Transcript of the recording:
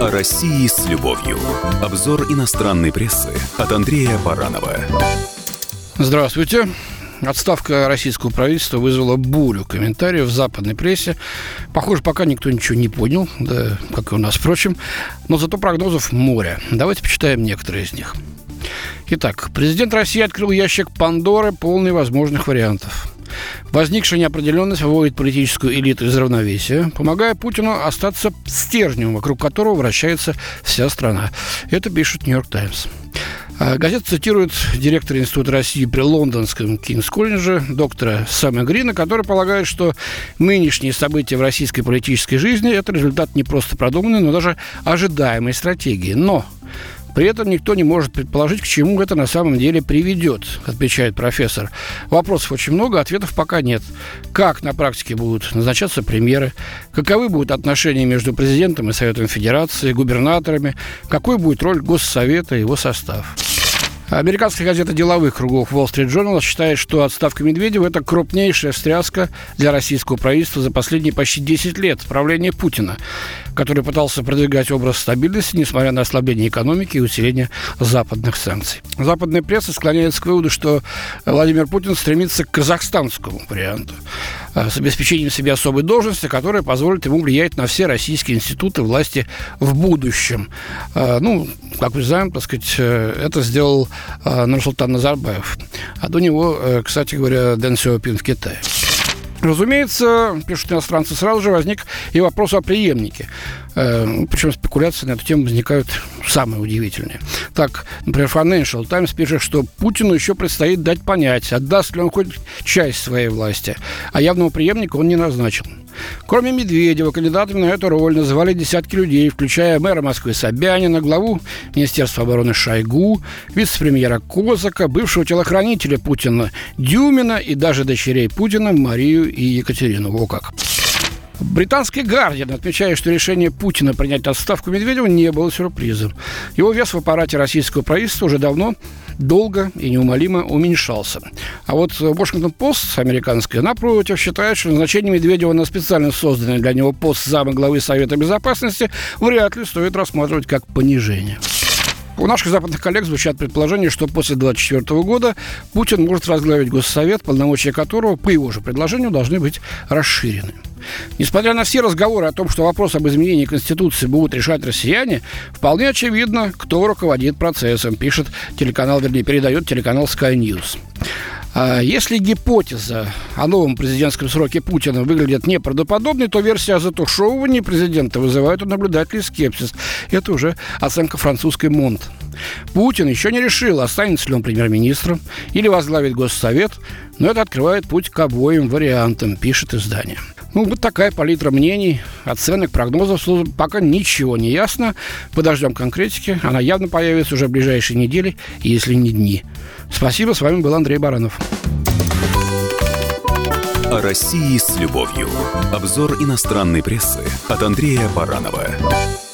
О России с любовью. Обзор иностранной прессы от Андрея Баранова. Здравствуйте. Отставка российского правительства вызвала бурю комментариев в западной прессе. Похоже, пока никто ничего не понял, да, как и у нас, впрочем. Но зато прогнозов море. Давайте почитаем некоторые из них. Итак, президент России открыл ящик Пандоры, полный возможных вариантов. Возникшая неопределенность выводит политическую элиту из равновесия, помогая Путину остаться стержнем, вокруг которого вращается вся страна. Это пишет «Нью-Йорк Таймс». Газета цитирует директора Института России при Лондонском Кингс-колледже, доктора Сэма Грина, который полагает, что нынешние события в российской политической жизни – это результат не просто продуманной, но даже ожидаемой стратегии. Но при этом никто не может предположить, к чему это на самом деле приведет, отвечает профессор. Вопросов очень много, ответов пока нет. Как на практике будут назначаться премьеры? Каковы будут отношения между президентом и Советом Федерации, губернаторами? Какой будет роль Госсовета и его состав? Американская газета деловых кругов Wall Street Journal считает, что отставка Медведева – это крупнейшая встряска для российского правительства за последние почти 10 лет правления Путина, который пытался продвигать образ стабильности, несмотря на ослабление экономики и усиление западных санкций. Западная пресса склоняется к выводу, что Владимир Путин стремится к казахстанскому варианту с обеспечением себе особой должности, которая позволит ему влиять на все российские институты власти в будущем. Э, ну, как мы знаем, так сказать, э, это сделал э, Нурсултан Назарбаев. А до него, э, кстати говоря, Дэн Сяопин в Китае. Разумеется, пишут иностранцы, сразу же возник и вопрос о преемнике. Э, причем спекуляции на эту тему возникают самые удивительные. Так, например, Financial Times пишет, что Путину еще предстоит дать понять, отдаст ли он хоть часть своей власти, а явного преемника он не назначил. Кроме Медведева, кандидатами на эту роль называли десятки людей, включая мэра Москвы Собянина, главу Министерства обороны Шойгу, вице-премьера Козака, бывшего телохранителя Путина Дюмина и даже дочерей Путина Марию и Екатерину. Во как. Британский «Гардиан» отмечает, что решение Путина принять отставку Медведева не было сюрпризом. Его вес в аппарате российского правительства уже давно долго и неумолимо уменьшался. А вот Washington-Post американская, напротив, считает, что назначение Медведева на специально созданный для него пост зама главы Совета Безопасности вряд ли стоит рассматривать как понижение. У наших западных коллег звучат предположения, что после 2024 года Путин может возглавить Госсовет, полномочия которого, по его же предложению, должны быть расширены. Несмотря на все разговоры о том, что вопрос об изменении Конституции будут решать россияне, вполне очевидно, кто руководит процессом, пишет телеканал, вернее, передает телеканал Sky News. А если гипотеза о новом президентском сроке Путина выглядит неправдоподобной, то версия о затушевывании президента вызывает у наблюдателей скепсис. Это уже оценка французской Монт. Путин еще не решил, останется ли он премьер-министром или возглавит Госсовет, но это открывает путь к обоим вариантам, пишет издание. Ну, вот такая палитра мнений, оценок, прогнозов. Пока ничего не ясно. Подождем конкретики. Она явно появится уже в ближайшие недели, если не дни. Спасибо. С вами был Андрей Баранов. О России с любовью. Обзор иностранной прессы от Андрея Баранова.